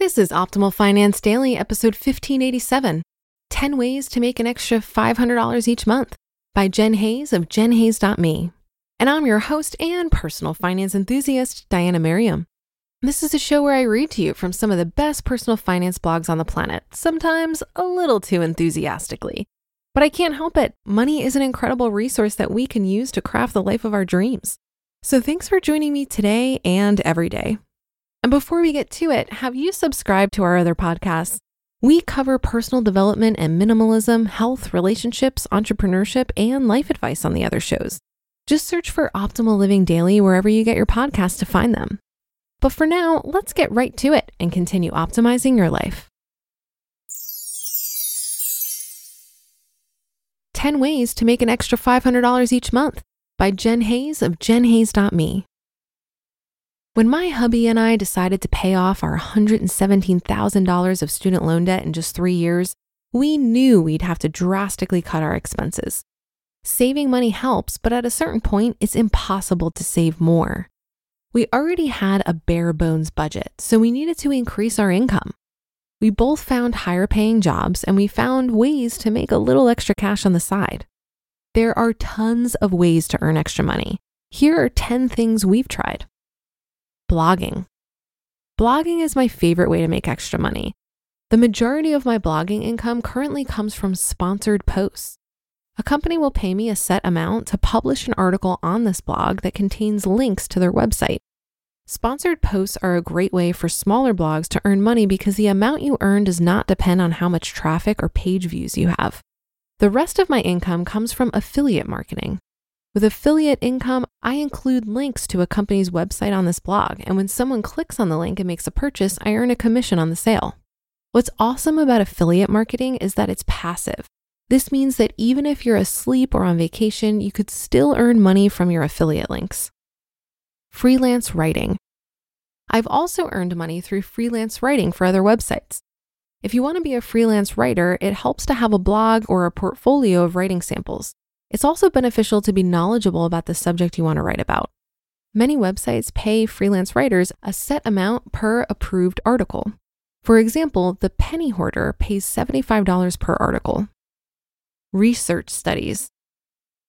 This is Optimal Finance Daily, episode 1587 10 Ways to Make an Extra $500 Each Month by Jen Hayes of jenhayes.me. And I'm your host and personal finance enthusiast, Diania Merriam. This is a show where I read to you from some of the best personal finance blogs on the planet, sometimes a little too enthusiastically. But I can't help it. Money is an incredible resource that we can use to craft the life of our dreams. So thanks for joining me today and every day. And before we get to it, have you subscribed to our other podcasts? We cover personal development and minimalism, health, relationships, entrepreneurship, and life advice on the other shows. Just search for Optimal Living Daily wherever you get your podcasts to find them. But for now, let's get right to it and continue optimizing your life. 10 Ways to Make an Extra $500 Each Month by Jen Hayes of jenhayes.me. When my hubby and I decided to pay off our $117,000 of student loan debt in just three years, we knew we'd have to drastically cut our expenses. Saving money helps, but at a certain point, it's impossible to save more. We already had a bare bones budget, so we needed to increase our income. We both found higher paying jobs and we found ways to make a little extra cash on the side. There are tons of ways to earn extra money. Here are 10 things we've tried blogging. Blogging is my favorite way to make extra money. The majority of my blogging income currently comes from sponsored posts. A company will pay me a set amount to publish an article on this blog that contains links to their website. Sponsored posts are a great way for smaller blogs to earn money because the amount you earn does not depend on how much traffic or page views you have. The rest of my income comes from affiliate marketing. With affiliate income, I include links to a company's website on this blog, and when someone clicks on the link and makes a purchase, I earn a commission on the sale. What's awesome about affiliate marketing is that it's passive. This means that even if you're asleep or on vacation, you could still earn money from your affiliate links. Freelance writing. I've also earned money through freelance writing for other websites. If you want to be a freelance writer, it helps to have a blog or a portfolio of writing samples. It's also beneficial to be knowledgeable about the subject you want to write about. Many websites pay freelance writers a set amount per approved article. For example, the Penny Hoarder pays $75 per article. Research studies.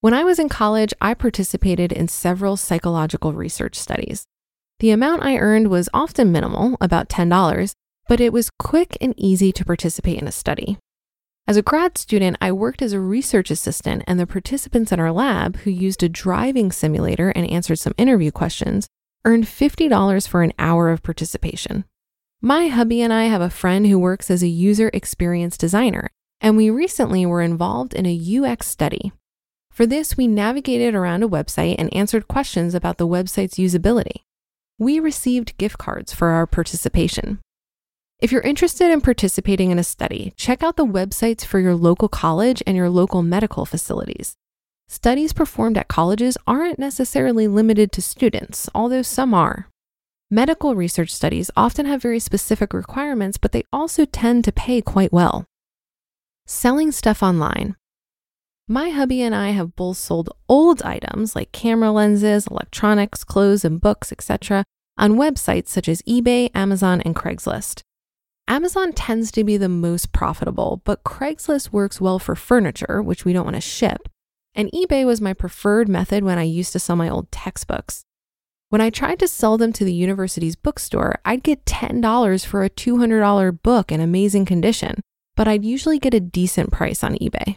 When I was in college, I participated in several psychological research studies. The amount I earned was often minimal, about $10, but it was quick and easy to participate in a study. As a grad student, I worked as a research assistant, and the participants in our lab who used a driving simulator and answered some interview questions earned $50 for an hour of participation. My hubby and I have a friend who works as a user experience designer, and we recently were involved in a UX study. For this, we navigated around a website and answered questions about the website's usability. We received gift cards for our participation. If you're interested in participating in a study, check out the websites for your local college and your local medical facilities. Studies performed at colleges aren't necessarily limited to students, although some are. Medical research studies often have very specific requirements, but they also tend to pay quite well. Selling stuff online. My hubby and I have both sold old items like camera lenses, electronics, clothes, and books, etc., on websites such as eBay, Amazon, and Craigslist. Amazon tends to be the most profitable, but Craigslist works well for furniture, which we don't want to ship. And eBay was my preferred method when I used to sell my old textbooks. When I tried to sell them to the university's bookstore, I'd get $10 for a $200 book in amazing condition, but I'd usually get a decent price on eBay.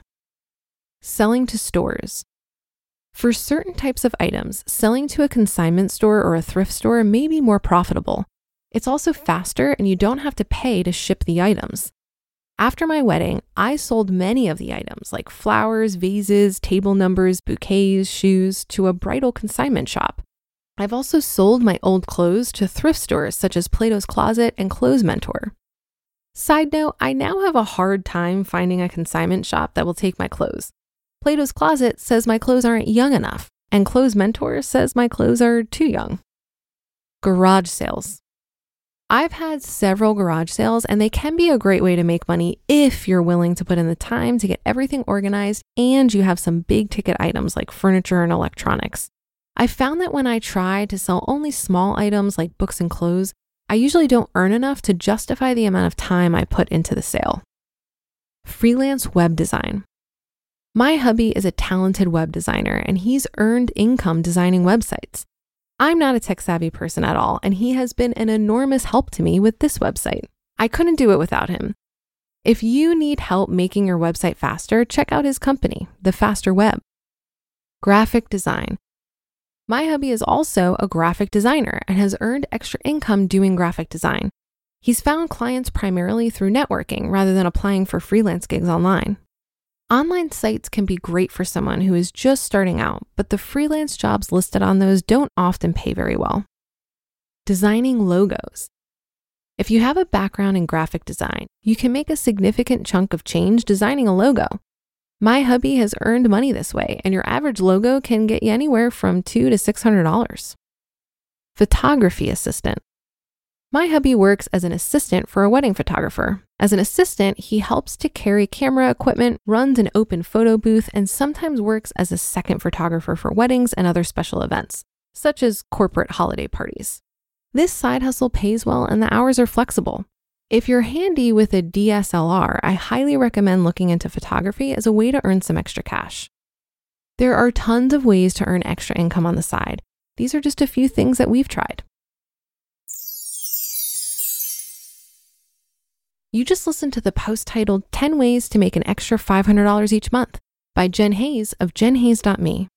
Selling to stores. For certain types of items, selling to a consignment store or a thrift store may be more profitable. It's also faster and you don't have to pay to ship the items. After my wedding, I sold many of the items like flowers, vases, table numbers, bouquets, shoes to a bridal consignment shop. I've also sold my old clothes to thrift stores such as Plato's Closet and Clothes Mentor. Side note, I now have a hard time finding a consignment shop that will take my clothes. Plato's Closet says my clothes aren't young enough, and Clothes Mentor says my clothes are too young. Garage sales. I've had several garage sales, and they can be a great way to make money if you're willing to put in the time to get everything organized and you have some big ticket items like furniture and electronics. I found that when I try to sell only small items like books and clothes, I usually don't earn enough to justify the amount of time I put into the sale. Freelance web design. My hubby is a talented web designer and he's earned income designing websites. I'm not a tech savvy person at all, and he has been an enormous help to me with this website. I couldn't do it without him. If you need help making your website faster, check out his company, The Faster Web. Graphic design. My hubby is also a graphic designer and has earned extra income doing graphic design. He's found clients primarily through networking rather than applying for freelance gigs online. Online sites can be great for someone who is just starting out, but the freelance jobs listed on those don't often pay very well. Designing logos. If you have a background in graphic design, you can make a significant chunk of change designing a logo. My hubby has earned money this way, and your average logo can get you anywhere from two to six hundred dollars. Photography assistant. My hubby works as an assistant for a wedding photographer. As an assistant, he helps to carry camera equipment, runs an open photo booth, and sometimes works as a second photographer for weddings and other special events, such as corporate holiday parties. This side hustle pays well and the hours are flexible. If you're handy with a DSLR, I highly recommend looking into photography as a way to earn some extra cash. There are tons of ways to earn extra income on the side. These are just a few things that we've tried. You just listened to the post titled 10 Ways to Make an Extra $500 Each Month by Jen Hayes of jenhayes.me.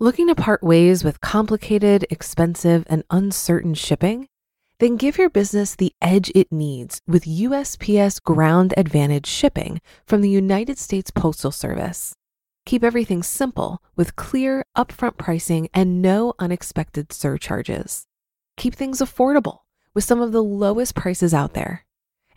Looking to part ways with complicated, expensive, and uncertain shipping? Then give your business the edge it needs with USPS Ground Advantage shipping from the United States Postal Service. Keep everything simple with clear, upfront pricing and no unexpected surcharges. Keep things affordable with some of the lowest prices out there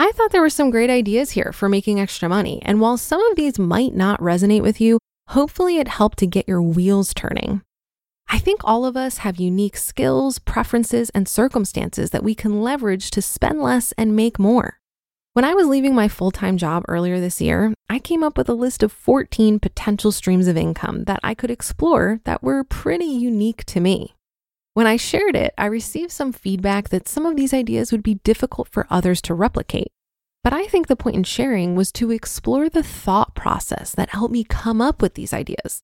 I thought there were some great ideas here for making extra money, and while some of these might not resonate with you, hopefully it helped to get your wheels turning. I think all of us have unique skills, preferences, and circumstances that we can leverage to spend less and make more. When I was leaving my full time job earlier this year, I came up with a list of 14 potential streams of income that I could explore that were pretty unique to me. When I shared it, I received some feedback that some of these ideas would be difficult for others to replicate. But I think the point in sharing was to explore the thought process that helped me come up with these ideas.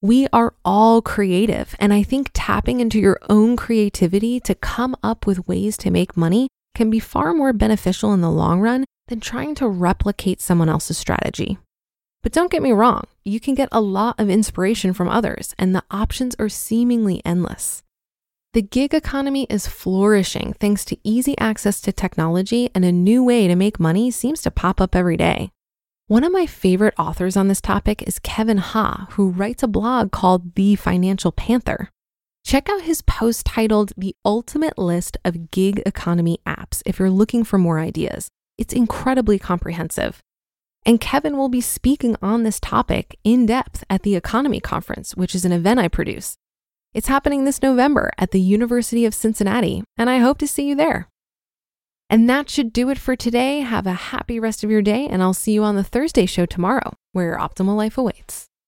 We are all creative, and I think tapping into your own creativity to come up with ways to make money can be far more beneficial in the long run than trying to replicate someone else's strategy. But don't get me wrong, you can get a lot of inspiration from others, and the options are seemingly endless. The gig economy is flourishing thanks to easy access to technology, and a new way to make money seems to pop up every day. One of my favorite authors on this topic is Kevin Ha, who writes a blog called The Financial Panther. Check out his post titled The Ultimate List of Gig Economy Apps if you're looking for more ideas. It's incredibly comprehensive. And Kevin will be speaking on this topic in depth at the EconoMe Conference, which is an event I produce. It's happening this November at the University of Cincinnati, and I hope to see you there. And that should do it for today. Have a happy rest of your day, and I'll see you on the Thursday show tomorrow, where your optimal life awaits.